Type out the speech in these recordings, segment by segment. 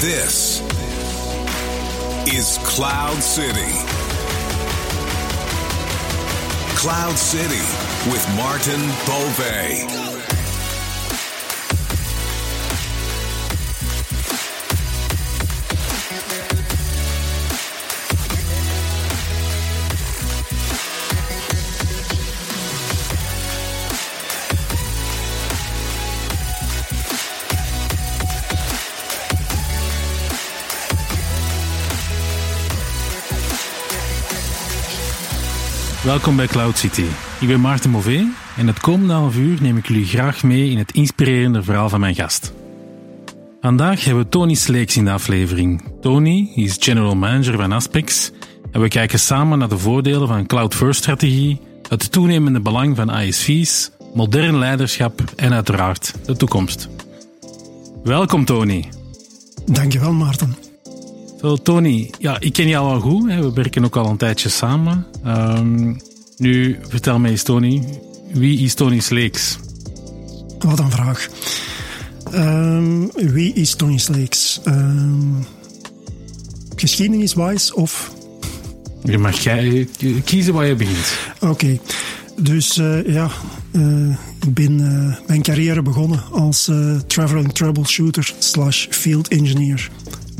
This is Cloud City. Cloud City with Martin Bove. Welkom bij Cloud City. Ik ben Maarten Mové en het komende half uur neem ik jullie graag mee in het inspirerende verhaal van mijn gast. Vandaag hebben we Tony Sleeks in de aflevering. Tony is general manager van Aspects en we kijken samen naar de voordelen van een cloud-first strategie, het toenemende belang van ISV's, modern leiderschap en uiteraard de toekomst. Welkom Tony. Dankjewel Maarten. Zo, Tony, ja, ik ken jou al goed. Hè. We werken ook al een tijdje samen. Ehm, nu, vertel mij eens, Tony. Wie is Tony Sleeks? Wat een vraag. Ehm, wie is Tony Sleeks? Um, geschiedeniswijs of... Je mag jij kiezen waar je begint. Oké. Dus uh, ja, uh, ik ben uh, mijn carrière begonnen als traveling troubleshooter slash field engineer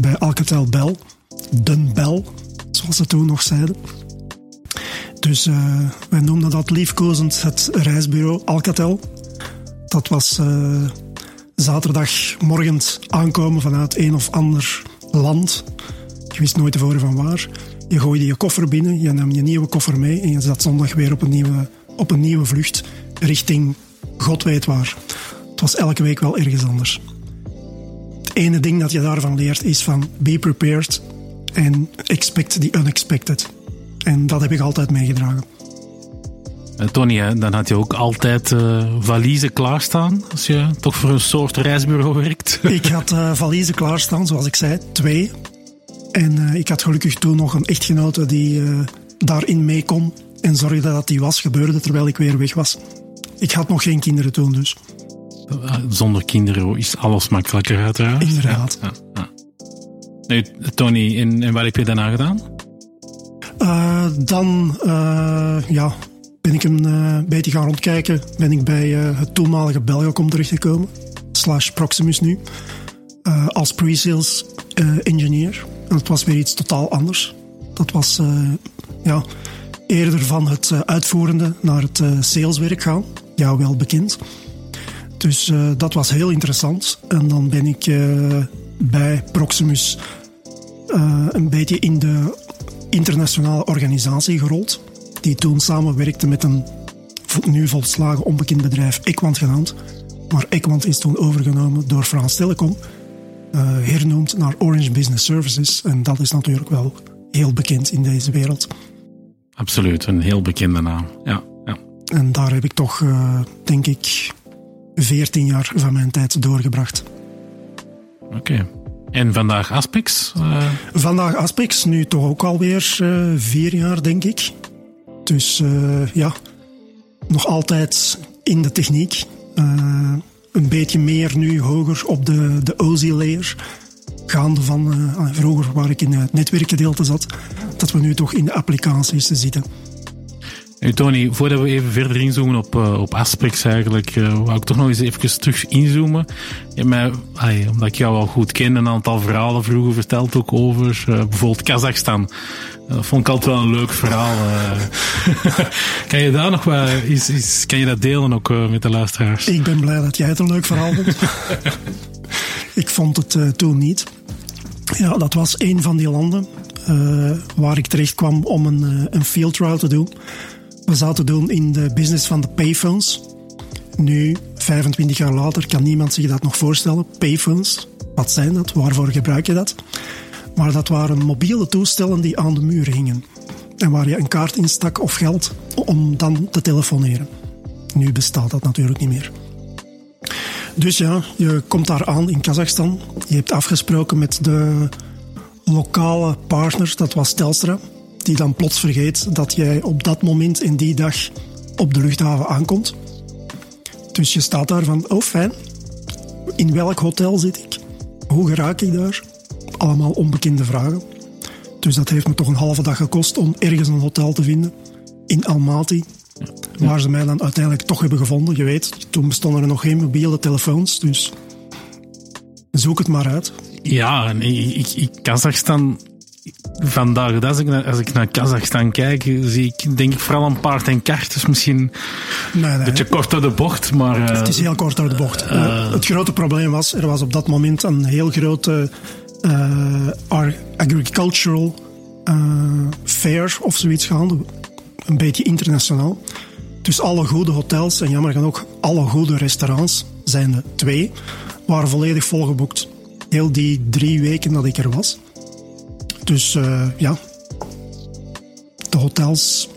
bij Alcatel Bell. Den Bell, zoals ze toen nog zeiden. Dus uh, wij noemden dat liefkozend het reisbureau Alcatel. Dat was uh, zaterdagmorgen aankomen vanuit een of ander land. Je wist nooit tevoren van waar. Je gooide je koffer binnen, je nam je nieuwe koffer mee en je zat zondag weer op een nieuwe, op een nieuwe vlucht richting God weet waar. Het was elke week wel ergens anders ene ding dat je daarvan leert is van be prepared en expect the unexpected. En dat heb ik altijd meegedragen. Eh, Tony, dan had je ook altijd uh, valiezen klaarstaan als je toch voor een soort reisbureau werkt? Ik had uh, valiezen klaarstaan, zoals ik zei, twee. En uh, ik had gelukkig toen nog een echtgenote die daarin mee kon en zorgde dat die was gebeurde terwijl ik weer weg was. Ik had nog geen kinderen toen dus. Zonder kinderen is alles makkelijker, uiteraard. Inderdaad. Ja, ja. Nee, Tony, en, en wat heb je daarna gedaan? Uh, dan uh, ja, ben ik een uh, beetje gaan rondkijken. Ben ik bij het toenmalige Belgacom terechtgekomen. Slash Proximus nu. als pre-sales engineer. En het was weer iets totaal anders. Dat was ja, eerder van het uitvoerende naar het saleswerk gaan. Ja, wel bekend. Dus uh, dat was heel interessant. En dan ben ik uh, bij Proximus uh, een beetje in de internationale organisatie gerold. Die toen samenwerkte met een nu volslagen onbekend bedrijf, Equant genaamd. Maar Equant is toen overgenomen door Frans Telecom. hernoemd naar Orange Business Services. En dat is natuurlijk wel heel bekend in deze wereld. Absoluut, een heel bekende naam. Ja, ja. En daar heb ik toch, denk ik, 14 jaar van mijn tijd doorgebracht. Oké. En vandaag Aspects? Uh... Vandaag Aspects, nu toch ook alweer uh, vier jaar, denk ik. Dus uh, ja, nog altijd in de techniek. een beetje meer nu hoger op de, de OSI-layer. Gaande van vroeger waar ik in het netwerkgedeelte zat, dat we nu toch in de applicaties zitten. Nu Tony, voordat we even verder inzoomen op, uh, op aspects eigenlijk, uh, wou ik toch nog eens even terug inzoomen. Mij, ay, omdat ik jou al goed ken, een aantal verhalen vroeger verteld ook over, uh, bijvoorbeeld Kazachstan. Dat vond ik altijd wel een leuk verhaal. kan je daar nog wat, is, is, kan je dat delen ook met de luisteraars? Ik ben blij dat jij het een leuk verhaal vond. ik vond het toen niet. Ja, dat was een van die landen waar ik terecht kwam om een, een field trial te doen we zaten doen in de business van de payphones. Nu, 25 jaar later, kan niemand zich dat nog voorstellen. Payphones, wat zijn dat? Waarvoor gebruik je dat? Maar dat waren mobiele toestellen die aan de muur hingen. En waar je een kaart in stak of geld om dan te telefoneren. Nu bestaat dat natuurlijk niet meer. Dus ja, je komt daar aan in Kazachstan. Je hebt afgesproken met de lokale partner, dat was Telstra die dan plots vergeet dat jij op dat moment in die dag op de luchthaven aankomt. Dus je staat daar van, oh fijn, in welk hotel zit ik? Hoe geraak ik daar? allemaal onbekende vragen. Dus dat heeft me toch een halve dag gekost om ergens een hotel te vinden in Almaty. Waar ze mij dan uiteindelijk toch hebben gevonden. Je weet, toen bestonden er nog geen mobiele telefoons, dus zoek het maar uit. Ja, en ik, ik, Kazachstan vandaag, als ik, naar, als ik naar Kazachstan kijk, zie ik denk ik vooral een paard en kart. Dus misschien Nee, nee. een beetje kort door de bocht, maar... eh, Het is heel kort door de bocht. Eh, het grote probleem was, er was op dat moment een heel grote eh, agricultural eh, fair of zoiets gaande. Een beetje internationaal. Dus alle goede hotels en jammer genoeg alle goede restaurants, zijn er twee, waren volledig volgeboekt. Heel die drie weken dat ik er was. Dus eh, ja, de hotels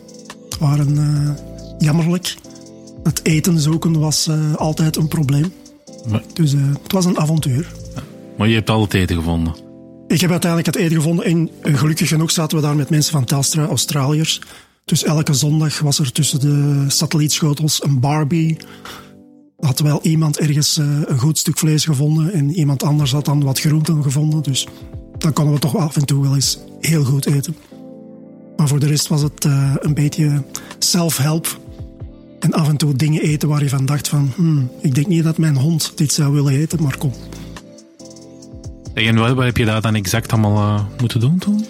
waren eh, jammerlijk. Het eten zoeken was eh, altijd een probleem. maar, Dus het was een avontuur. maar je hebt al het eten gevonden. Ik heb uiteindelijk het eten gevonden en gelukkig genoeg zaten we daar met mensen van Telstra, Australiërs. Dus elke zondag was er tussen de satellietschotels een Barbie. Had wel iemand ergens een goed stuk vlees gevonden en iemand anders had dan wat groenten gevonden. Dus dan konden we toch af en toe wel eens heel goed eten. Maar voor de rest was het eh, een beetje self-help. En af en toe dingen eten waar je van dacht van... Hmm, ik denk niet dat mijn hond dit zou willen eten, maar kom. En wat, wat heb je daar dan exact allemaal eh, moeten doen toen?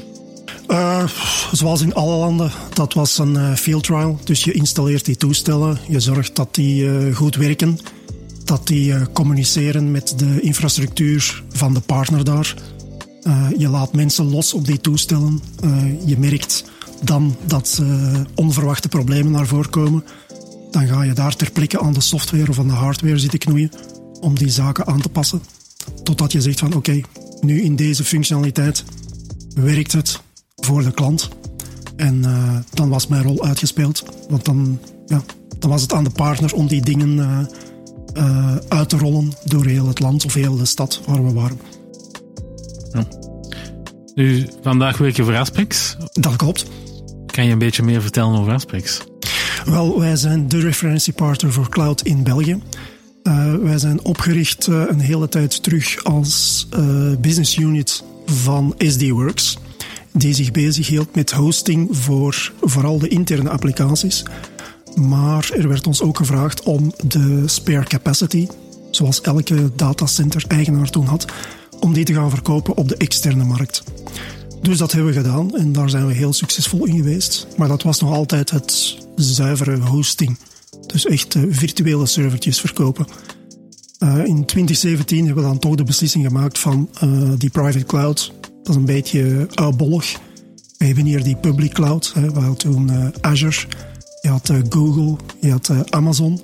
Eh, zoals in alle landen, dat was een field trial. Dus je installeert die toestellen, je zorgt dat die goed werken, dat die communiceren met de infrastructuur van de partner daar. Eh, je laat mensen los op die toestellen. Eh, je merkt dan dat eh, onverwachte problemen naar voren komen. Dan ga je daar ter plekke aan de software of aan de hardware zitten knoeien om die zaken aan te passen. Totdat je zegt van oké, nu in deze functionaliteit werkt het voor de klant. En dan was mijn rol uitgespeeld. Want dan, ja, dan was het aan de partner om die dingen uit te rollen door heel het land of heel de stad waar we waren. Nu, vandaag werk je voor Aspex. Dat klopt. Kan je een beetje meer vertellen over Aspex? Wel, wij zijn de referentiepartner voor cloud in België. Eh, wij zijn opgericht eh, een hele tijd terug als eh, business unit van SD-Works, die zich bezighield met hosting voor vooral de interne applicaties. Maar er werd ons ook gevraagd om de spare capacity, zoals elke datacenter-eigenaar toen had, om die te gaan verkopen op de externe markt. Dus dat hebben we gedaan en daar zijn we heel succesvol in geweest. Maar dat was nog altijd het zuivere hosting. Dus echt eh, virtuele servertjes verkopen. Eh, in 2017 hebben we dan toch de beslissing gemaakt van eh, die private cloud. Dat is een beetje oudbollig. We hebben hier die public cloud. Hè. We hadden toen Azure, je had Google, je had Amazon.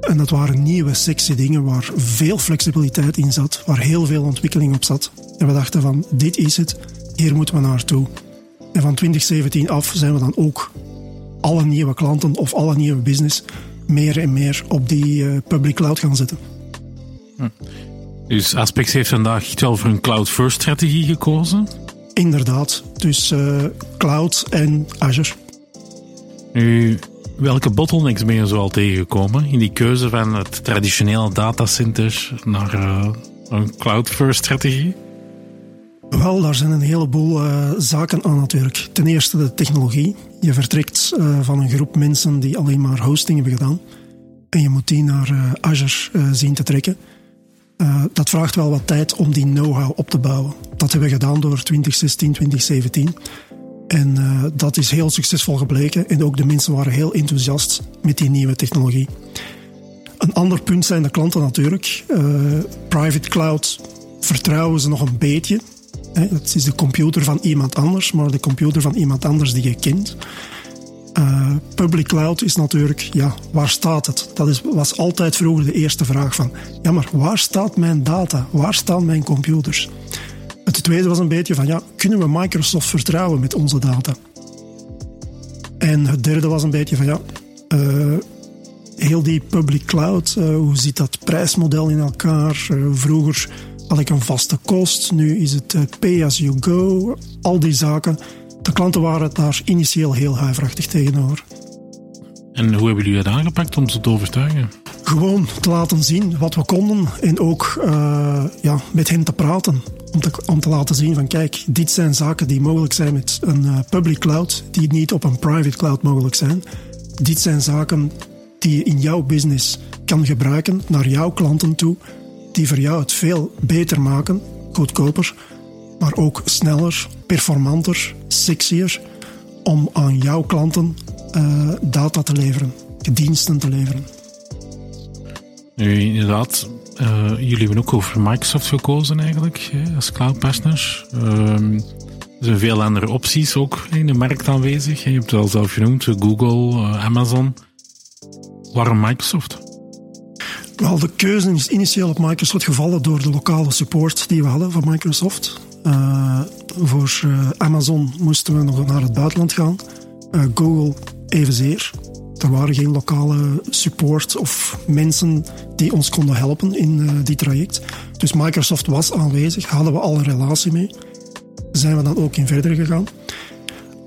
En dat waren nieuwe sexy dingen waar veel flexibiliteit in zat, waar heel veel ontwikkeling op zat. En we dachten van, dit is het, hier moeten we naartoe. En van 2017 af zijn we dan ook alle nieuwe klanten of alle nieuwe business meer en meer op die eh, public cloud gaan zetten. Dus Aspex heeft vandaag echt wel voor een cloud-first strategie gekozen. Inderdaad, dus eh, cloud en Azure. Nu, welke bottlenecks ben je zo al tegengekomen in die keuze van het traditionele datacenter naar eh, een cloud-first strategie? Wel, daar zijn een heleboel eh, zaken aan natuurlijk. Ten eerste de technologie. Je vertrekt eh, van een groep mensen die alleen maar hosting hebben gedaan. En je moet die naar Azure zien te trekken. Dat vraagt wel wat tijd om die know-how op te bouwen. Dat hebben we gedaan door 2016, 2017. En eh, dat is heel succesvol gebleken. En ook de mensen waren heel enthousiast met die nieuwe technologie. Een ander punt zijn de klanten natuurlijk. Eh, private cloud vertrouwen ze nog een beetje. Hè, Het is de computer van iemand anders, maar de computer van iemand anders die je kent. Eh, public cloud is natuurlijk, ja, waar staat het? Dat is, was altijd vroeger de eerste vraag van, ja, maar waar staat mijn data? Waar staan mijn computers? Het tweede was een beetje van, ja, kunnen we Microsoft vertrouwen met onze data? En het derde was een beetje van, ja, eh, heel die public cloud, eh, hoe zit dat prijsmodel in elkaar? Eh, vroeger had ik een vaste kost, nu is het pay as you go, al die zaken. De klanten waren daar initieel heel huiverachtig tegenover. En hoe hebben jullie dat aangepakt om ze te overtuigen? Gewoon te laten zien wat we konden en ook eh, ja, met hen te praten. Om te, te laten zien van kijk, dit zijn zaken die mogelijk zijn met een uh, public cloud, die niet op een private cloud mogelijk zijn. Dit zijn zaken die je in jouw business kan gebruiken naar jouw klanten toe, die voor jou het veel beter maken, goedkoper, maar ook sneller, performanter, sexier, om aan jouw klanten uh, data te leveren, diensten te leveren. Nu, inderdaad, uh, jullie hebben ook over Microsoft gekozen eigenlijk, hè, als cloud partner. Uh, er zijn veel andere opties ook in de markt aanwezig. Je hebt het al zelf genoemd, Google, uh, Amazon. Waarom Microsoft? Wel, de keuze is initieel op Microsoft gevallen door de lokale support die we hadden van Microsoft. Voor Amazon moesten we nog naar het buitenland gaan. Google evenzeer. Er waren geen lokale support of mensen die ons konden helpen in die traject. Dus Microsoft was aanwezig, hadden we al een relatie mee. Zijn we dan ook in verder gegaan.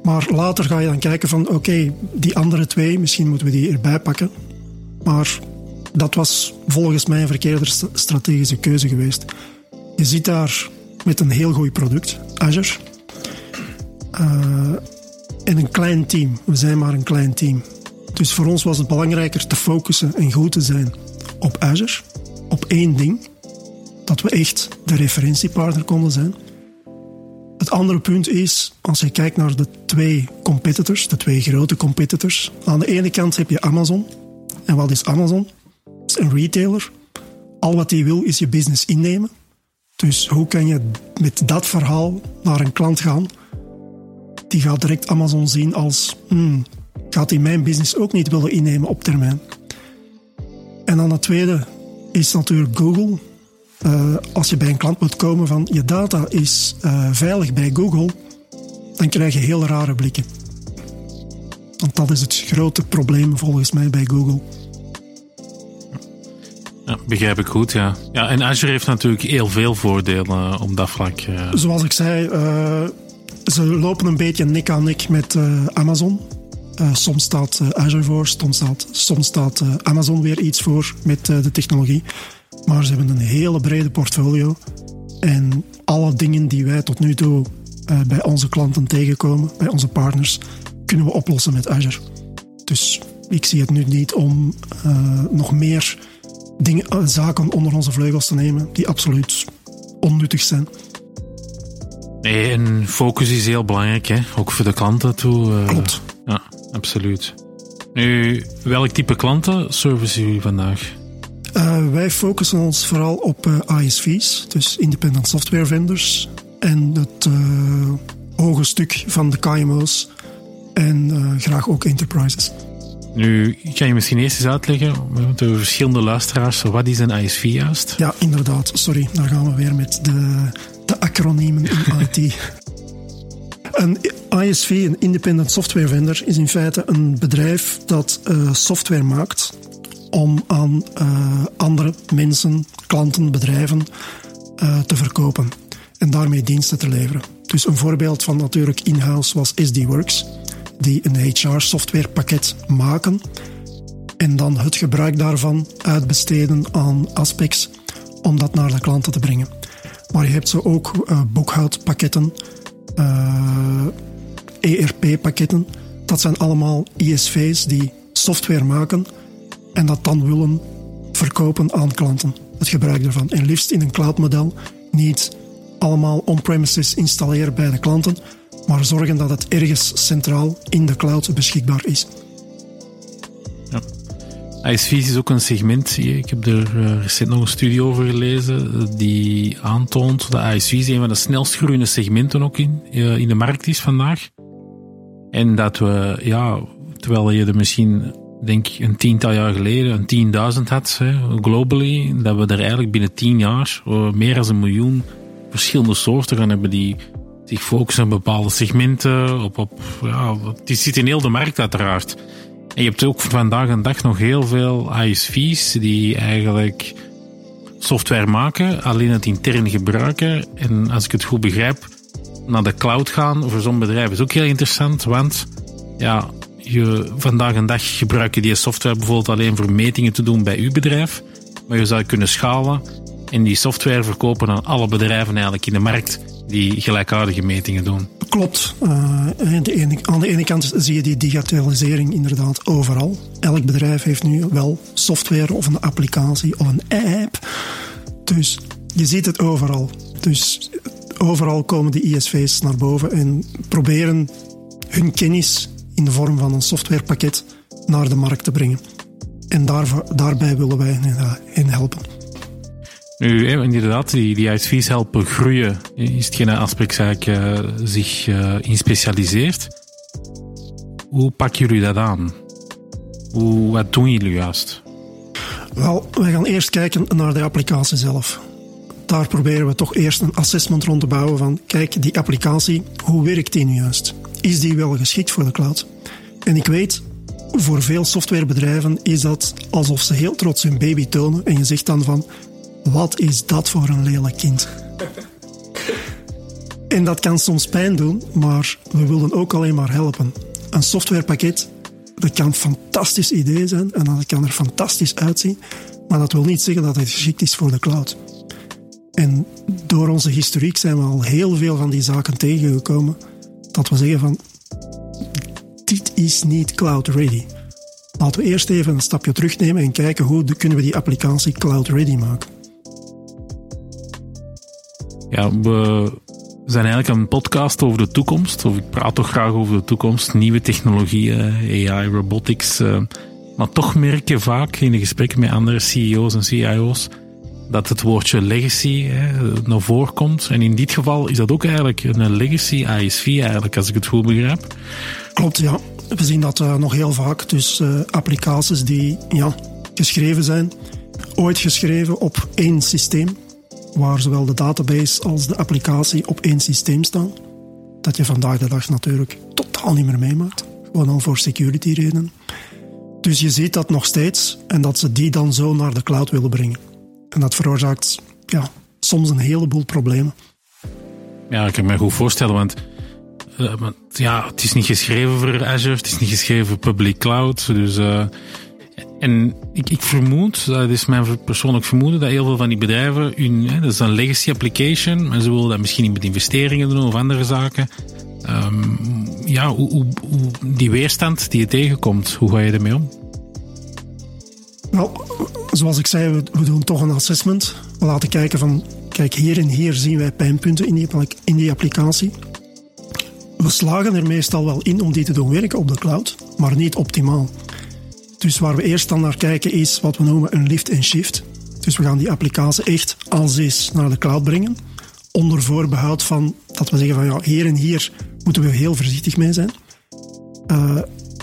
Maar later ga je dan kijken van oké, die andere twee, misschien moeten we die erbij pakken. Maar dat was volgens mij een verkeerde strategische keuze geweest. Je zit daar met een heel goed product, Azure. Uh, en een klein team. We zijn maar een klein team. Dus voor ons was het belangrijker te focussen en goed te zijn op Azure. Op één ding. Dat we echt de referentiepartner konden zijn. Het andere punt is, als je kijkt naar de twee competitors, de twee grote competitors. Aan de ene kant heb je Amazon. En wat is Amazon? Het is een retailer. Al wat hij wil is je business innemen. Dus hoe kan je met dat verhaal naar een klant gaan? Die gaat direct Amazon zien als, hmm, gaat hij mijn business ook niet willen innemen op termijn? En dan het tweede is natuurlijk Google. Uh, als je bij een klant moet komen van je data is uh, veilig bij Google, dan krijg je heel rare blikken. Want dat is het grote probleem volgens mij bij Google. Ja, begrijp ik goed, ja. ja. En Azure heeft natuurlijk heel veel voordelen uh, op dat vlak. Uh. Zoals ik zei, ze lopen een beetje nek aan nek met Amazon. Soms staat Azure voor, soms staat, soms staat Amazon weer iets voor met de technologie. Maar ze hebben een hele brede portfolio. En alle dingen die wij tot nu toe bij onze klanten tegenkomen, bij onze partners, kunnen we oplossen met Azure. Dus ik zie het nu niet om nog meer dingen, eh, zaken onder onze vleugels te nemen die absoluut onnuttig zijn. Nee, en focus is heel belangrijk, hè? ook voor de klanten toe. Uh, Klopt. Ja, absoluut. Nu, welk type klanten servicen jullie vandaag? Uh, wij focussen ons vooral op uh, ISV's, dus independent software vendors, en het hoge stuk van de KMO's en graag ook enterprises. Nu, kan je misschien eerst eens uitleggen, de verschillende luisteraars, wat is een ISV juist? Ja, inderdaad. Sorry, daar gaan we weer met de, de acroniemen in IT. Een ISV, een Independent Software Vendor, is in feite een bedrijf dat uh, software maakt om aan uh, andere mensen, klanten, bedrijven uh, te verkopen en daarmee diensten te leveren. Dus een voorbeeld van natuurlijk in-house was SD-Works die een HR-softwarepakket maken en dan het gebruik daarvan uitbesteden aan aspects om dat naar de klanten te brengen. Maar je hebt zo ook boekhoudpakketten, eh, ERP-pakketten. Dat zijn allemaal ISV's die software maken en dat dan willen verkopen aan klanten. Het gebruik daarvan. En liefst in een cloudmodel. Niet allemaal on-premises installeren bij de klanten, maar zorgen dat het ergens centraal in de cloud beschikbaar is. Ja. ISV's is ook een segment. Ik heb er eh, recent nog een studie over gelezen die aantoont dat ISV's een van de snelst groeiende segmenten ook in, eh, in de markt is vandaag. En dat we, ja, terwijl je er misschien, denk ik, een tiental jaar geleden een 10.000 had, hè, globally, dat we er eigenlijk binnen 10 jaar eh, meer dan een miljoen verschillende soorten gaan hebben die zich focussen op bepaalde segmenten. Op, op, ja, die zit in heel de markt uiteraard. En je hebt ook vandaag een dag nog heel veel ISV's die eigenlijk software maken, alleen het intern gebruiken. En als ik het goed begrijp, naar de cloud gaan voor zo'n bedrijf is ook heel interessant. Want ja, je, vandaag een dag gebruik je die software bijvoorbeeld alleen voor metingen te doen bij uw bedrijf. Maar je zou kunnen schalen En die software verkopen aan alle bedrijven eigenlijk in de markt die gelijkaardige metingen doen. Klopt. Uh, de ene, aan de ene kant zie je die digitalisering inderdaad overal. Elk bedrijf heeft nu wel software of een applicatie of een app. Dus je ziet het overal. Dus overal komen de ISV's naar boven en proberen hun kennis in de vorm van een softwarepakket naar de markt te brengen. En daar, daarbij willen wij hen helpen. Nu, inderdaad, die, die ISV's helpen groeien is hetgeen Aspexac uh, zich uh, in specialiseert. Hoe pakken jullie dat aan? Hoe, wat doen jullie juist? Wel, we gaan eerst kijken naar de applicatie zelf. Daar proberen we toch eerst een assessment rond te bouwen van, kijk, die applicatie, hoe werkt die nu juist? Is die wel geschikt voor de cloud? En ik weet, voor veel softwarebedrijven is dat alsof ze heel trots hun baby tonen en je zegt dan van, wat is dat voor een lelijk kind? En dat kan soms pijn doen, maar we willen ook alleen maar helpen. Een softwarepakket, dat kan een fantastisch idee zijn en dat kan er fantastisch uitzien, maar dat wil niet zeggen dat het geschikt is voor de cloud. En door onze historiek zijn we al heel veel van die zaken tegengekomen. Dat we zeggen van, dit is niet cloud ready. Laten we eerst even een stapje terugnemen en kijken hoe kunnen we die applicatie cloud ready maken. Ja, we zijn eigenlijk een podcast over de toekomst. Of ik praat toch graag over de toekomst. Nieuwe technologieën, AI, robotics. Eh, maar toch merk je vaak in de gesprekken met andere CEO's en CIO's dat het woordje legacy hè, naar voren komt. En in dit geval is dat ook eigenlijk een legacy ISV eigenlijk, als ik het goed begrijp. Klopt, ja. We zien dat uh, nog heel vaak. Dus uh, applicaties die ja, geschreven zijn, ooit geschreven op één systeem waar zowel de database als de applicatie op één systeem staan. Dat je vandaag de dag natuurlijk totaal niet meer meemaakt. Gewoon al voor security redenen. Dus je ziet dat nog steeds en dat ze die dan zo naar de cloud willen brengen. En dat veroorzaakt ja, soms een heleboel problemen. Ja, ik kan me goed voorstellen, want uh, ja, het is niet geschreven voor Azure, het is niet geschreven voor public cloud. Dus uh, en ik, ik vermoed, dat is mijn persoonlijk vermoeden, dat heel veel van die bedrijven, hun, hè, dat is een legacy application, maar ze willen dat misschien niet met investeringen doen of andere zaken. Um, ja, hoe, hoe, hoe, die weerstand die je tegenkomt, hoe ga je ermee om? Nou, zoals ik zei, we, doen toch een assessment. We laten kijken van, kijk, hier en hier zien wij pijnpunten in die, in applicatie. We slagen er meestal wel in om die te doen werken op de cloud, maar niet optimaal. Dus waar we eerst dan naar kijken is wat we noemen een lift en shift. Dus we gaan die applicatie echt als is naar de cloud brengen. Onder voorbehoud van dat we zeggen van ja, hier en hier moeten we heel voorzichtig mee zijn. Uh,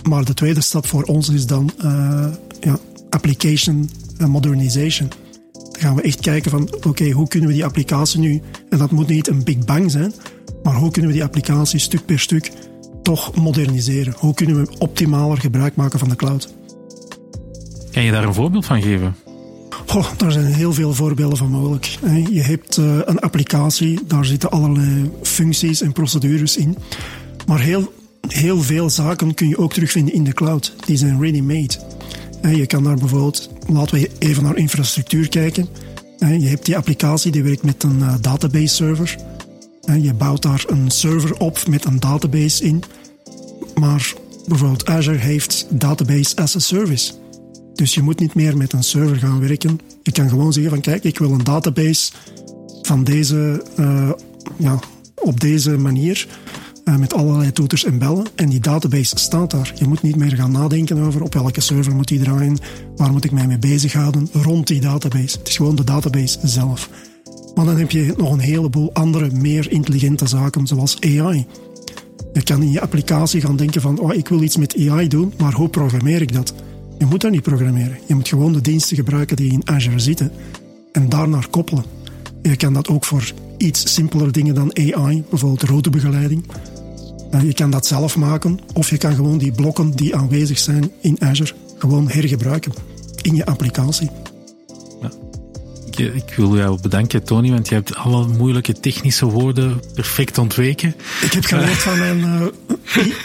maar de tweede stap voor ons is dan uh, ja, application modernization. Dan gaan we echt kijken van oké, hoe kunnen we die applicatie nu, en dat moet niet een big bang zijn, maar hoe kunnen we die applicatie stuk per stuk toch moderniseren? Hoe kunnen we optimaler gebruik maken van de cloud? Kan je daar een voorbeeld van geven? Oh, daar zijn heel veel voorbeelden van mogelijk. Je hebt eh, een applicatie, daar zitten allerlei functies en procedures in. Maar heel, heel veel zaken kun je ook terugvinden in de cloud. Die zijn ready-made. Je kan daar bijvoorbeeld, laten we even naar infrastructuur kijken. Je hebt die applicatie die werkt met een eh, database server. Je bouwt daar een server op met een database in. Maar bijvoorbeeld Azure heeft database as a service. Dus je moet niet meer met een server gaan werken. Je kan gewoon zeggen van kijk, ik wil een database van deze, uh, ja, op deze manier. Uh, met allerlei toeters en bellen. En die database staat daar. Je moet niet meer gaan nadenken over op welke server moet die draaien. Waar moet ik mij mee bezighouden rond die database. Het is gewoon de database zelf. Maar dan heb je nog een heleboel andere, meer intelligente zaken, zoals AI. Je kan in je applicatie gaan denken van, oh, ik wil iets met AI doen, maar hoe programmeer ik dat? Je moet dat niet programmeren. Je moet gewoon de diensten gebruiken die in Azure zitten en daarnaar koppelen. je kan dat ook voor iets simpeler dingen dan AI, bijvoorbeeld routebegeleiding. Je kan dat zelf maken of je kan gewoon die blokken die aanwezig zijn in Azure gewoon hergebruiken in je applicatie. Ik wil jou bedanken, Tony, want je hebt alle moeilijke technische woorden perfect ontweken. Ik heb geleerd van mijn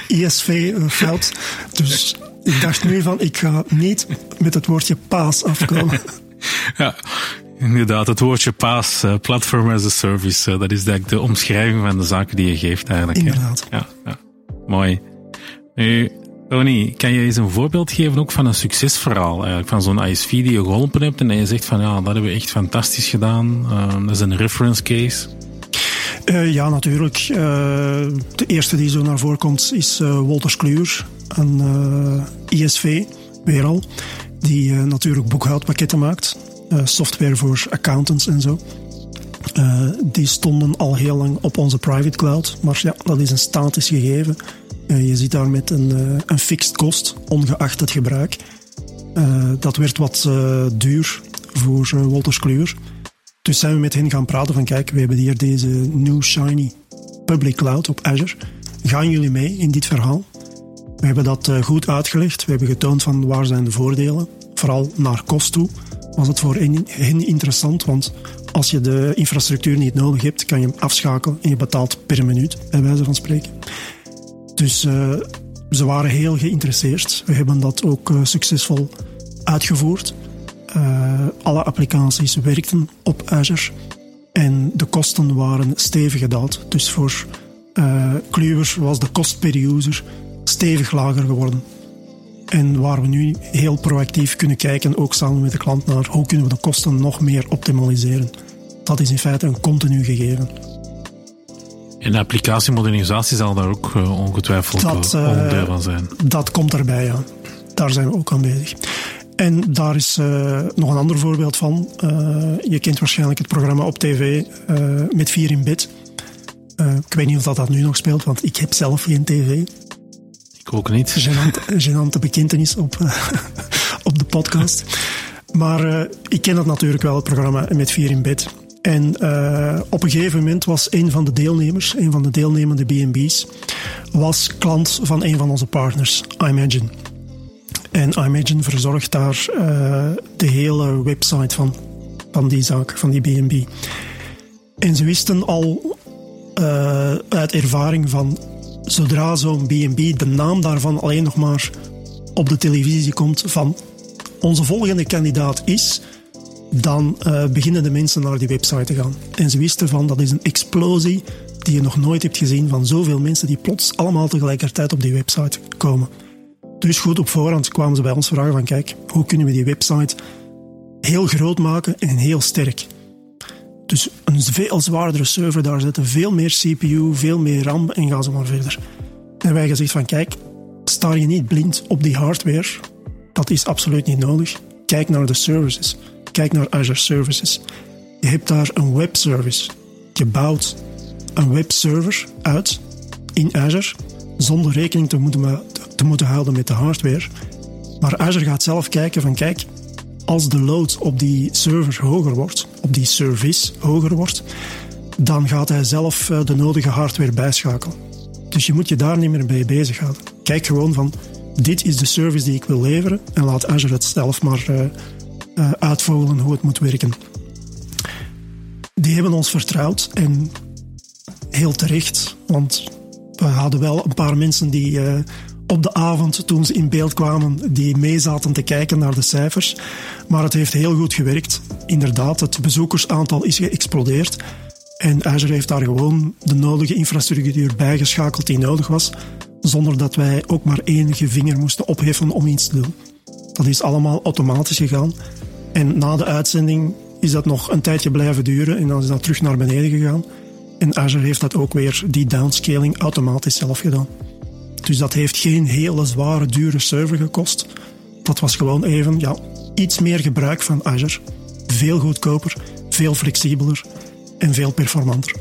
uh, ISV-fout. Dus ik dacht nu van, ik ga niet met het woordje paas afkomen. ja, Inderdaad, het woordje PaaS, uh, Platform as a Service, uh, dat is eigenlijk de omschrijving van de zaken die je geeft eigenlijk. Inderdaad. Ja, ja, mooi. Nu, Tony, kan je eens een voorbeeld geven ook van een succesverhaal, eigenlijk van zo'n ISV die je geholpen hebt en je zegt van ja, dat hebben we echt fantastisch gedaan, uh, dat is een reference case? Uh, ja, natuurlijk. Uh, de eerste die zo naar voren komt is uh, Wolters Kluwer, een ISV, weer al, die natuurlijk boekhoudpakketten maakt, software voor accountants en zo. die stonden al heel lang op onze private cloud, maar ja, dat is een statisch gegeven. je zit daar met een, een fixed kost, ongeacht het gebruik. dat werd wat duur voor Wolters Kluwer. Dus zijn we met hen gaan praten van kijk, we hebben hier deze new shiny public cloud op Azure. Gaan jullie mee in dit verhaal? We hebben dat eh, goed uitgelegd. We hebben getoond van waar zijn de voordelen. Vooral naar kost toe was het voor hen interessant, want als je de infrastructuur niet nodig hebt, kan je hem afschakelen en je betaalt per minuut, bij wijze van spreken. Dus uh, ze waren heel geïnteresseerd. We hebben dat ook uh, succesvol uitgevoerd. Uh, alle applicaties werkten op Azure en de kosten waren stevig gedaald. Dus voor uh, was de kost per user stevig lager geworden. En waar we nu heel proactief kunnen kijken, ook samen met de klant, naar hoe kunnen we de kosten nog meer optimaliseren. Dat is in feite een continu gegeven. En de applicatiemodernisatie zal daar ook uh, ongetwijfeld dat, uh, onderdeel van zijn. Dat komt erbij, ja. Daar zijn we ook aan bezig. En daar is uh, nog een ander voorbeeld van. Uh, je kent waarschijnlijk het programma op tv met 4 in bed. ik weet niet of dat, dat nu nog speelt, want ik heb zelf geen tv. Ik ook niet. Genant, genante bekentenis op, op de podcast. Maar ik ken dat natuurlijk wel, het programma met 4 in bed. En op een gegeven moment was een van de deelnemers, een van de deelnemende B&B's, was klant van een van onze partners, Imagine. En Imagine verzorgt daar uh, de hele website van, van die zaak, van die B&B. En ze wisten al uh, uit ervaring van zodra zo'n B&B de naam daarvan alleen nog maar op de televisie komt van onze volgende kandidaat is, dan uh, beginnen de mensen naar die website te gaan. En ze wisten van dat is een explosie die je nog nooit hebt gezien van zoveel mensen die plots allemaal tegelijkertijd op die website komen. Dus goed op voorhand kwamen ze bij ons vragen van kijk, hoe kunnen we die website heel groot maken en heel sterk. Dus een veel zwaardere server daar zetten, veel meer CPU, veel meer RAM en gaan ze maar verder. En wij gezegd van kijk, sta je niet blind op die hardware. Dat is absoluut niet nodig. Kijk naar de services. Kijk naar Azure Services. Je hebt daar een webservice. Je bouwt een webserver uit in Azure zonder rekening te moeten, te moeten houden met de hardware. Maar Azure gaat zelf kijken van kijk, als de load op die server hoger wordt, op die service hoger wordt, dan gaat hij zelf eh, de nodige hardware bijschakelen. Dus je moet je daar niet meer mee bezighouden. Kijk gewoon van, dit is de service die ik wil leveren en laat Azure het zelf maar uh, uh, uitvogelen hoe het moet werken. Die hebben ons vertrouwd en heel terecht, want we hadden wel een paar mensen die op de avond, toen ze in beeld kwamen, die mee zaten te kijken naar de cijfers. Maar het heeft heel goed gewerkt. Inderdaad, het bezoekersaantal is geëxplodeerd. En Azure heeft daar gewoon de nodige infrastructuur bijgeschakeld die nodig was, zonder dat wij ook maar enige vinger moesten opheffen om iets te doen. Dat is allemaal automatisch gegaan. En na de uitzending is dat nog een tijdje blijven duren en dan is dat terug naar beneden gegaan. En Azure heeft dat ook weer, die downscaling, automatisch zelf gedaan. Dus dat heeft geen hele zware, dure server gekost. Dat was gewoon even ja, iets meer gebruik van Azure. Veel goedkoper, veel flexibeler en veel performanter.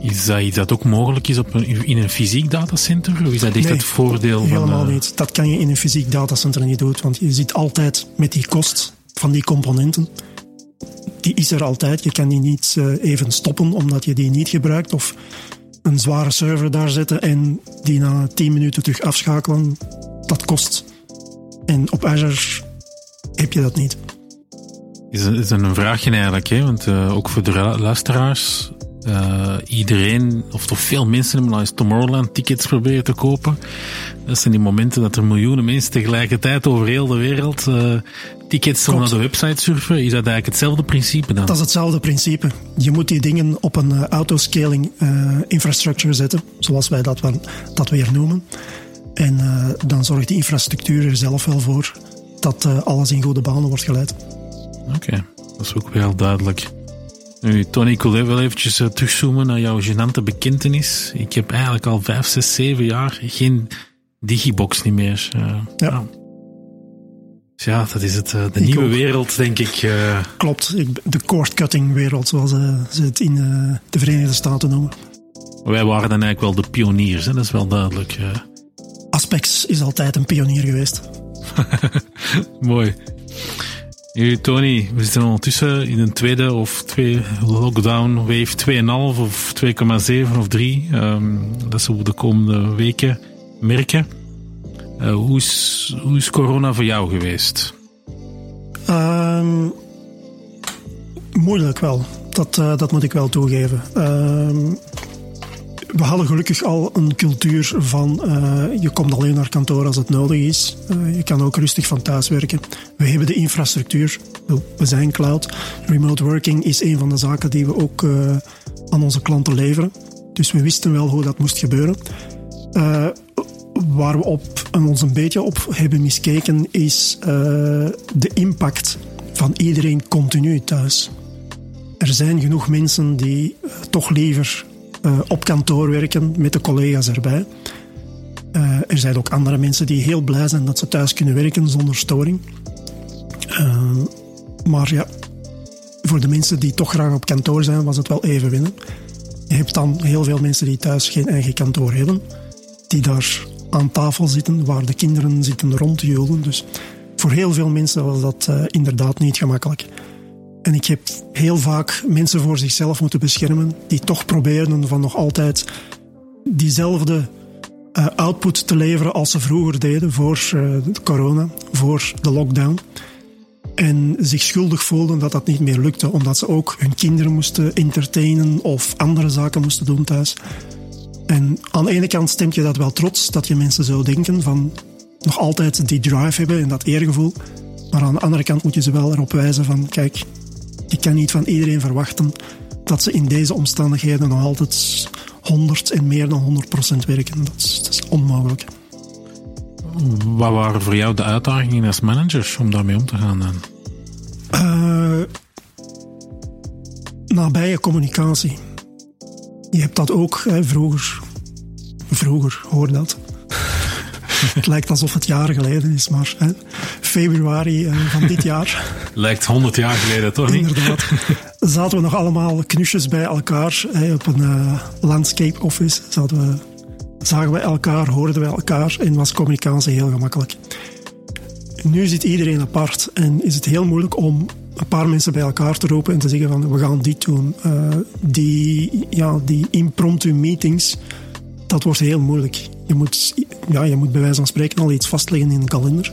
Is dat iets dat ook mogelijk is op een, in een fysiek datacenter? Of is dat echt nee, het voordeel helemaal van... Helemaal niet. Dat kan je in een fysiek datacenter niet doen, want je zit altijd met die kost van die componenten. Die is er altijd. Je kan die niet uh, even stoppen omdat je die niet gebruikt. Of een zware server daar zetten en die na 10 minuten terug afschakelen, dat kost. En op Azure heb je dat niet. Is, is een vraagje eigenlijk, hè? want uh, ook voor de luisteraars. Uh, iedereen, of toch veel mensen hebben al eens Tomorrowland tickets proberen te kopen. Dat zijn die momenten dat er miljoenen mensen tegelijkertijd over heel de wereld uh, tickets om naar de website surfen, is dat eigenlijk hetzelfde principe dan? Dat is hetzelfde principe. Je moet die dingen op een eh, autoscaling eh, infrastructure zetten, zoals wij dat, wel- dat weer noemen. En eh, dan zorgt die infrastructuur er zelf wel voor dat alles in goede banen wordt geleid. Oké, dat is ook wel duidelijk. Nu, Tony, ik wil wel eventjes terugzoomen naar jouw gênante bekentenis. Ik heb eigenlijk al vijf, zes, zeven jaar geen digibox niet meer. Ja. nou. Ja, dat is het, eh, de Ik nieuwe ook. wereld, denk ik. eh. Klopt, de cord-cutting wereld, zoals eh, ze het in de Verenigde Staten noemen. wij waren dan eigenlijk wel de pioniers, hè? dat is wel duidelijk. Aspex is altijd een pionier geweest. Mooi. Nu, Tony, we zitten ondertussen in een tweede of twee lockdown wave 2,5 of 2,7 of 3. Ehm, dat zullen we de komende weken merken. Eh, hoe, is, hoe is corona voor jou geweest? Ehm, moeilijk wel. Dat, eh, dat moet ik wel toegeven. Ehm, we hadden gelukkig al een cultuur van eh, je komt alleen naar kantoor als het nodig is. Je kan ook rustig van thuis werken. We hebben de infrastructuur. We zijn cloud. Remote working is een van de zaken die we ook aan onze klanten leveren. Dus we wisten wel hoe dat moest gebeuren. Waar we op, ons een beetje op hebben miskeken, is eh, de impact van iedereen continu thuis. Er zijn genoeg mensen die eh, toch liever eh, op kantoor werken met de collega's erbij. Er zijn ook andere mensen die heel blij zijn dat ze thuis kunnen werken zonder storing. Maar ja, voor de mensen die toch graag op kantoor zijn, was het wel even winnen. Je hebt dan heel veel mensen die thuis geen eigen kantoor hebben die daar aan tafel zitten, waar de kinderen zitten rond te joden. Dus voor heel veel mensen was dat eh, inderdaad niet gemakkelijk. En ik heb heel vaak mensen voor zichzelf moeten beschermen, die toch probeerden van nog altijd diezelfde eh, output te leveren als ze vroeger deden voor eh, corona, voor de lockdown. En zich schuldig voelden dat dat niet meer lukte, omdat ze ook hun kinderen moesten entertainen of andere zaken moesten doen thuis. En aan de ene kant stemt je dat wel trots, dat je mensen zo denken van nog altijd die drive hebben en dat eergevoel. Maar aan de andere kant moet je ze wel erop wijzen van, kijk, je kan niet van iedereen verwachten dat ze in deze omstandigheden nog altijd 100 en meer dan 100 procent werken. Dat is, dat is onmogelijk. Wat waren voor jou de uitdagingen als manager om daarmee om te gaan? Dan? Eh, nabije communicatie. Je hebt dat ook hè, vroeger. Vroeger, hoor dat. het lijkt alsof het jaren geleden is, maar hè, februari eh, van dit jaar, Lijkt 100 jaar geleden, toch niet? inderdaad, zaten we nog allemaal knusjes bij elkaar hè, op een eh, landscape office. Zaten we, zagen we elkaar, hoorden we elkaar en was communicatie heel gemakkelijk. Nu zit iedereen apart en is het heel moeilijk om een paar mensen bij elkaar te roepen en te zeggen van we gaan dit doen. Eh, die, ja, die impromptu meetings, dat wordt heel moeilijk. Je moet, ja, je moet bij wijze van spreken al iets vastleggen in een kalender.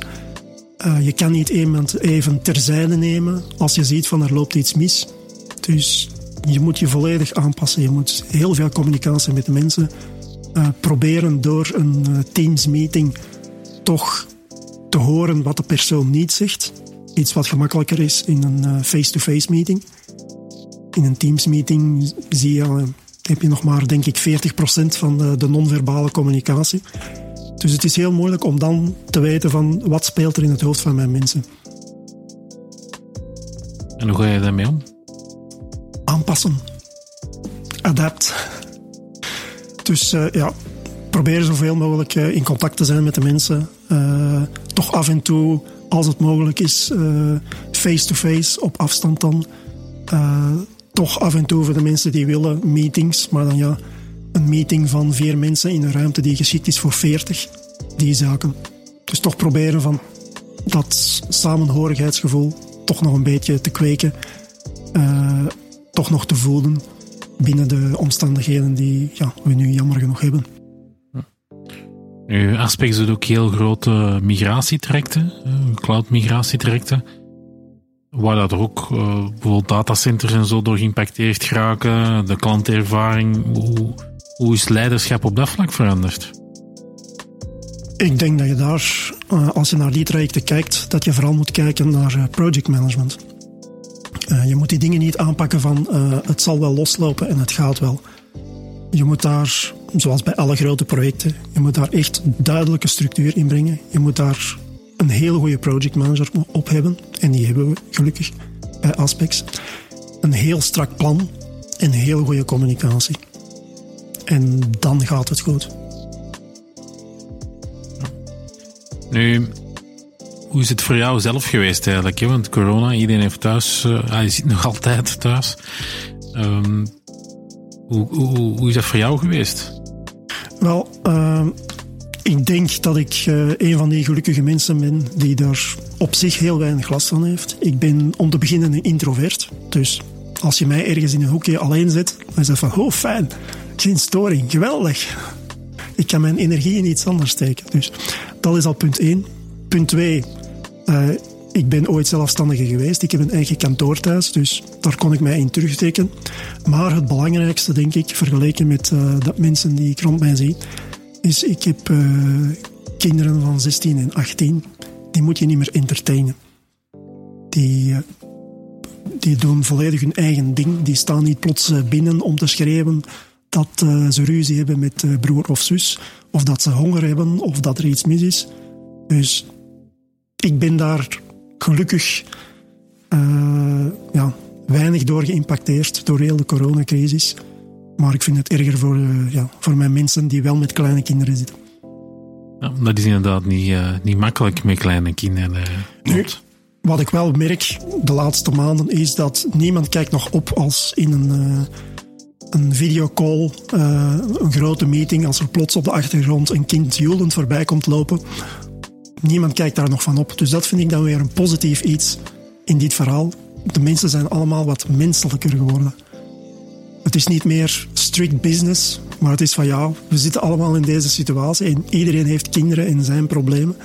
Eh, je kan niet iemand even terzijde nemen als je ziet van er loopt iets mis. Dus je moet je volledig aanpassen. Je moet heel veel communicatie met de mensen eh, proberen door een Teams meeting toch te horen wat de persoon niet zegt. Iets wat gemakkelijker is in een eh, face-to-face meeting. In een Teams meeting zie je, eh, heb je nog maar, denk ik, 40% van de, de non-verbale communicatie. Dus het is heel moeilijk om dan te weten van wat speelt er in het hoofd van mijn mensen. En hoe ga je daarmee om? Aanpassen. Adapt. Dus eh, ja, probeer zoveel mogelijk in contact te zijn met de mensen. Toch af en toe, als het mogelijk is, eh, face-to-face, op afstand dan. Eh, toch af en toe voor de mensen die willen meetings, maar dan ja, een meeting van vier mensen in een ruimte die geschikt is voor veertig. Die zaken. Dus toch proberen van dat samenhorigheidsgevoel toch nog een beetje te kweken. eh, toch nog te voelen binnen de omstandigheden die ja, we nu jammer genoeg hebben. Nu, Aspect ook heel grote migratietrajecten, eh, cloud-migratietrajecten. Waar dat ook eh, bijvoorbeeld datacenters en zo door geïmpacteerd geraken, de klantervaring. Hoe, hoe is leiderschap op dat vlak veranderd? Ik denk dat je daar, uh, als je naar die trajecten kijkt, dat je vooral moet kijken naar uh, project management. Uh, je moet die dingen niet aanpakken van het zal wel loslopen en het gaat wel. Je moet daar, zoals bij alle grote projecten, je moet daar echt duidelijke structuur in brengen. Je moet daar een hele goede project manager op hebben. En die hebben we gelukkig bij Aspects. Een heel strak plan en heel goede communicatie. En dan gaat het goed. Nu, hoe is het voor jou zelf geweest eigenlijk? Want corona, iedereen heeft thuis, uh, hij zit nog altijd thuis. Um, hoe, hoe, hoe, is dat voor jou geweest? Wel, uh, ik denk dat ik uh, een van die gelukkige mensen ben die daar op zich heel weinig last van heeft. Ik ben om te beginnen een introvert. Dus als je mij ergens in een hoekje alleen zet, dan is het van, oh fijn, geen storing, geweldig. Ik kan mijn energie in iets anders steken. Dus dat is al punt één. Punt twee, uh, ik ben ooit zelfstandige geweest. Ik heb een eigen kantoor thuis, dus daar kon ik mij in terugtrekken. Maar het belangrijkste, denk ik, vergeleken met uh, dat mensen die ik rond mij zie, is ik heb uh, kinderen van 16 en 18. Die moet je niet meer entertainen. Die, uh, die doen volledig hun eigen ding. Die staan niet plots binnen om te schreeuwen dat ze ruzie hebben met broer of zus. Of dat ze honger hebben, of dat er iets mis is. Dus ik ben daar gelukkig uh, ja, weinig door geïmpacteerd door heel de coronacrisis. Maar ik vind het erger voor, uh, ja, voor mijn mensen die wel met kleine kinderen zitten. Ja, dat is inderdaad niet, uh, niet makkelijk met kleine kinderen. Nu, wat ik wel merk de laatste maanden is dat niemand kijkt nog op als in een, een videocall, een grote meeting, als er plots op de achtergrond een kind joelend voorbij komt lopen niemand kijkt daar nog van op. Dus dat vind ik dan weer een positief iets in dit verhaal. De mensen zijn allemaal wat menselijker geworden. Het is niet meer strict business, maar het is van ja, we zitten allemaal in deze situatie en iedereen heeft kinderen en zijn problemen.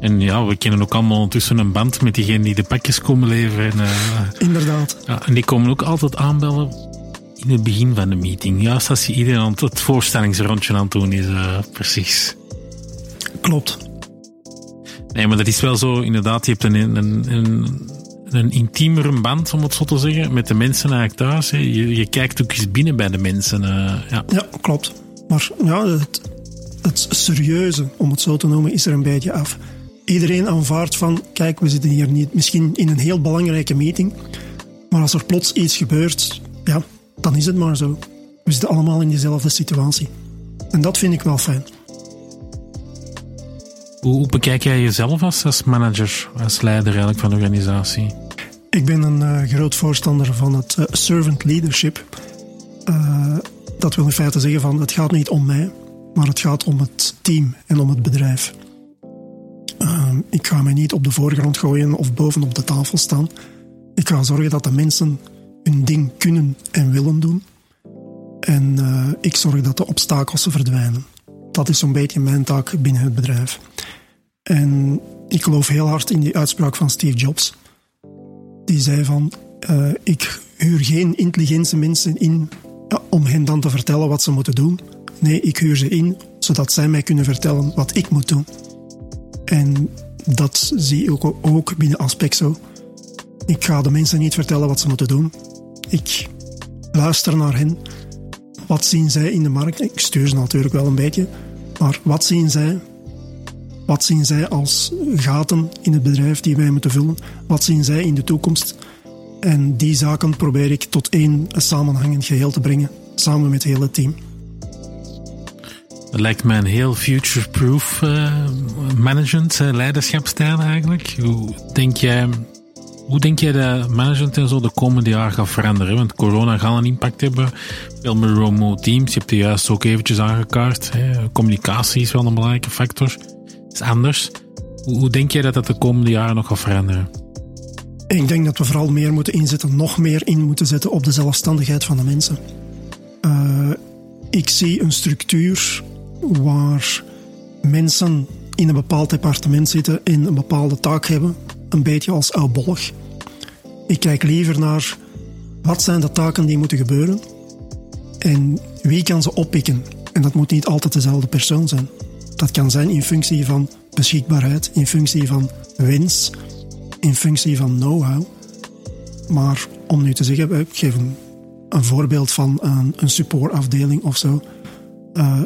En ja, we kennen ook allemaal ondertussen een band met diegenen die de pakjes komen leveren. Uh, Inderdaad. Ja, en die komen ook altijd aanbellen in het begin van de meeting. Juist als je iedereen aan het voorstellingsrondje aan het doen is, uh, precies. Klopt. Nee, maar dat is wel zo, inderdaad, je hebt een, een, een, een intiemere band, om het zo te zeggen, met de mensen eigenlijk thuis. Je, je kijkt ook eens binnen bij de mensen. Uh, ja. ja, klopt. Maar ja, het, het serieuze, om het zo te noemen, is er een beetje af. Iedereen aanvaardt van, kijk, we zitten hier niet misschien in een heel belangrijke meeting, maar als er plots iets gebeurt, ja, dan is het maar zo. We zitten allemaal in dezelfde situatie. En dat vind ik wel fijn. Hoe, bekijk jij jezelf als, manager, als leider eigenlijk van de organisatie? Ik ben een uh, groot voorstander van het uh, servant leadership. Uh, dat wil in feite zeggen van het gaat niet om mij, maar het gaat om het team en om het bedrijf. Ik ga mij niet op de voorgrond gooien of bovenop de tafel staan. Ik ga zorgen dat de mensen hun ding kunnen en willen doen. En ik zorg dat de obstakels verdwijnen. Dat is zo'n beetje mijn taak binnen het bedrijf. En ik geloof heel hard in die uitspraak van Steve Jobs. Die zei van, uh, ik huur geen intelligente mensen in ja, om hen dan te vertellen wat ze moeten doen. Nee, ik huur ze in zodat zij mij kunnen vertellen wat ik moet doen. En dat zie ik ook, ook binnen Aspexo. Ik ga de mensen niet vertellen wat ze moeten doen. Ik luister naar hen. Wat zien zij in de markt? Ik stuur ze natuurlijk wel een beetje. Maar wat zien zij? Wat zien zij als gaten in het bedrijf die wij moeten vullen? Wat zien zij in de toekomst? En die zaken probeer ik tot één samenhangend geheel te brengen, samen met het hele team. Dat lijkt mij een heel future-proof uh, management, uh, leiderschapstijl eigenlijk. Hoe denk jij, hoe denk jij dat management en zo de komende jaren gaat veranderen? Want corona gaat een impact hebben. Veel meer remote teams. Je hebt het juist ook eventjes aangekaart. Hè. Communicatie is wel een belangrijke factor is anders. Hoe, denk jij dat dat de komende jaren nog gaat veranderen? Ik denk dat we vooral meer moeten inzetten, nog meer in moeten zetten op de zelfstandigheid van de mensen. Uh, ik zie een structuur waar mensen in een bepaald departement zitten en een bepaalde taak hebben, een beetje als oudbollig. Ik kijk liever naar wat zijn de taken die moeten gebeuren en wie kan ze oppikken. En dat moet niet altijd dezelfde persoon zijn. Dat kan zijn in functie van beschikbaarheid, in functie van wens, in functie van know-how. Maar om nu te zeggen, ik geef een, een voorbeeld van een, een supportafdeling of zo. Uh,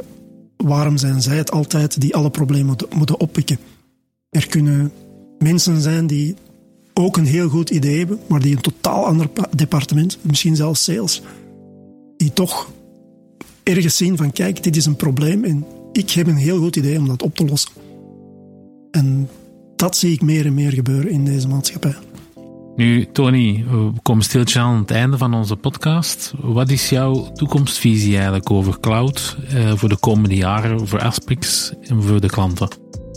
waarom zijn zij het altijd die alle problemen moeten, moeten oppikken? Er kunnen mensen zijn die ook een heel goed idee hebben, maar die een totaal ander departement, misschien zelfs sales, die toch ergens zien van kijk, dit is een probleem en ik heb een heel goed idee om dat op te lossen. En dat zie ik meer en meer gebeuren in deze maatschappij. Nu, Tony, we komen stiltje aan het einde van onze podcast. Wat is jouw toekomstvisie eigenlijk over cloud eh, voor de komende jaren, voor Aspix en voor de klanten?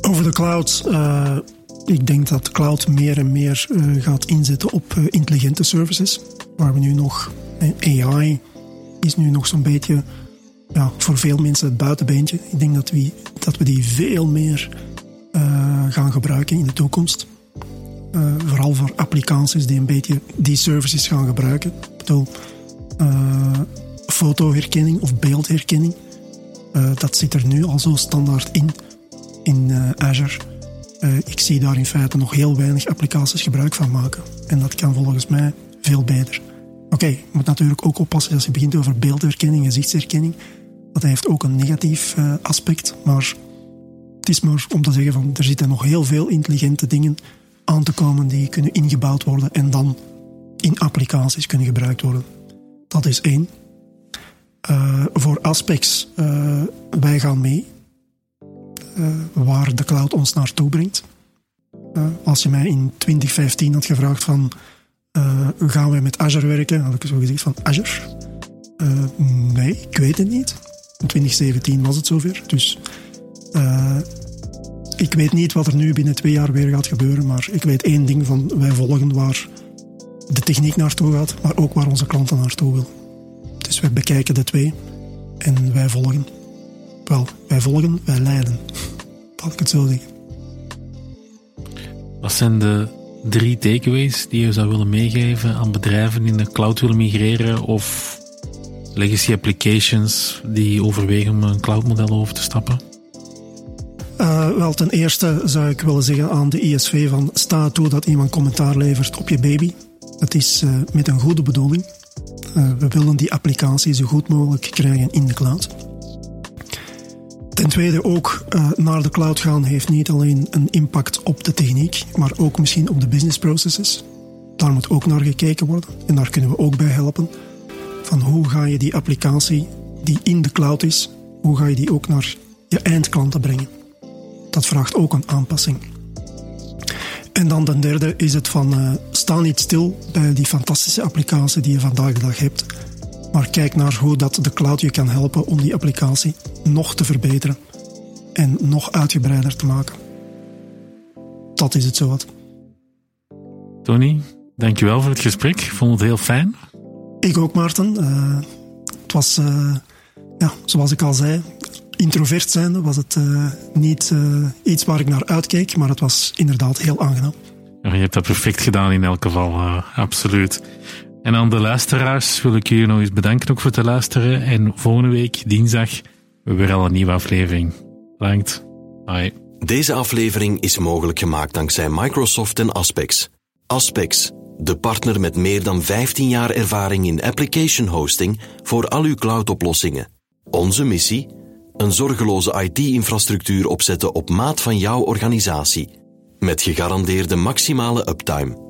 Over de cloud, uh, ik denk dat cloud meer en meer uh, gaat inzetten op uh, intelligente services. Waar we nu nog, AI is nu nog zo'n beetje ja, voor veel mensen het buitenbeentje. Ik denk dat we, dat we die veel meer gaan gebruiken in de toekomst. Uh, vooral voor applicaties die een beetje die services gaan gebruiken. Ik bedoel, uh, fotoherkenning of beeldherkenning. Dat zit er nu al zo standaard in, in Azure. ik zie daar in feite nog heel weinig applicaties gebruik van maken. En dat kan volgens mij veel beter. Oké, je moet natuurlijk ook oppassen als je begint over beeldherkenning en gezichtsherkenning. Dat heeft ook een negatief aspect. Maar het is maar om te zeggen van er zitten nog heel veel intelligente dingen aan te komen die kunnen ingebouwd worden en dan in applicaties kunnen gebruikt worden. Dat is één. Uh, voor Aspects, uh, wij gaan mee waar de cloud ons naartoe brengt. als je mij in 2015 had gevraagd van gaan wij met Azure werken, had ik zo gezegd van Azure. nee, ik weet het niet. In 2017 was het zover. Dus ik weet niet wat er nu binnen twee jaar weer gaat gebeuren, maar ik weet één ding van wij volgen waar de techniek naartoe gaat, maar ook waar onze klanten naartoe wil. Dus wij bekijken de twee en wij volgen. Wel, wij volgen, wij leiden. Laat ik het zo zeggen. Wat zijn de drie takeaways die je zou willen meegeven aan bedrijven die in de cloud willen migreren of legacy applications die overwegen om een cloudmodel over te stappen? Uh, wel, ten eerste zou ik willen zeggen aan de ISV van sta toe dat iemand commentaar levert op je baby. Het is uh, met een goede bedoeling. Uh, we willen die applicatie zo goed mogelijk krijgen in de cloud. Ten tweede ook naar de cloud gaan heeft niet alleen een impact op de techniek, maar ook misschien op de business processes. Daar moet ook naar gekeken worden en daar kunnen we ook bij helpen. Van hoe ga je die applicatie die in de cloud is, hoe ga je die ook naar je eindklanten brengen? dat vraagt ook een aanpassing. En dan de derde is het van uh, sta niet stil bij die fantastische applicatie die je vandaag de dag hebt. Maar kijk naar hoe dat de cloud je kan helpen om die applicatie nog te verbeteren en nog uitgebreider te maken. Dat is het zowat. Tony, dankjewel voor het gesprek. Ik vond het heel fijn. Ik ook, Maarten. Uh, het was, uh, ja, zoals ik al zei, introvert zijnde was het uh, niet iets waar ik naar uitkeek, maar het was inderdaad heel aangenaam. Ja, je hebt dat perfect gedaan in elk geval, absoluut. En aan de luisteraars wil ik jullie nog eens bedanken ook voor het luisteren. En volgende week, dinsdag, we weer al een nieuwe aflevering. Bedankt. Bye. Deze aflevering is mogelijk gemaakt dankzij Microsoft en Aspex. Aspex, de partner met meer dan 15 jaar ervaring in application hosting voor al uw cloud-oplossingen. Onze missie een zorgeloze IT-infrastructuur opzetten op maat van jouw organisatie. Met gegarandeerde maximale uptime.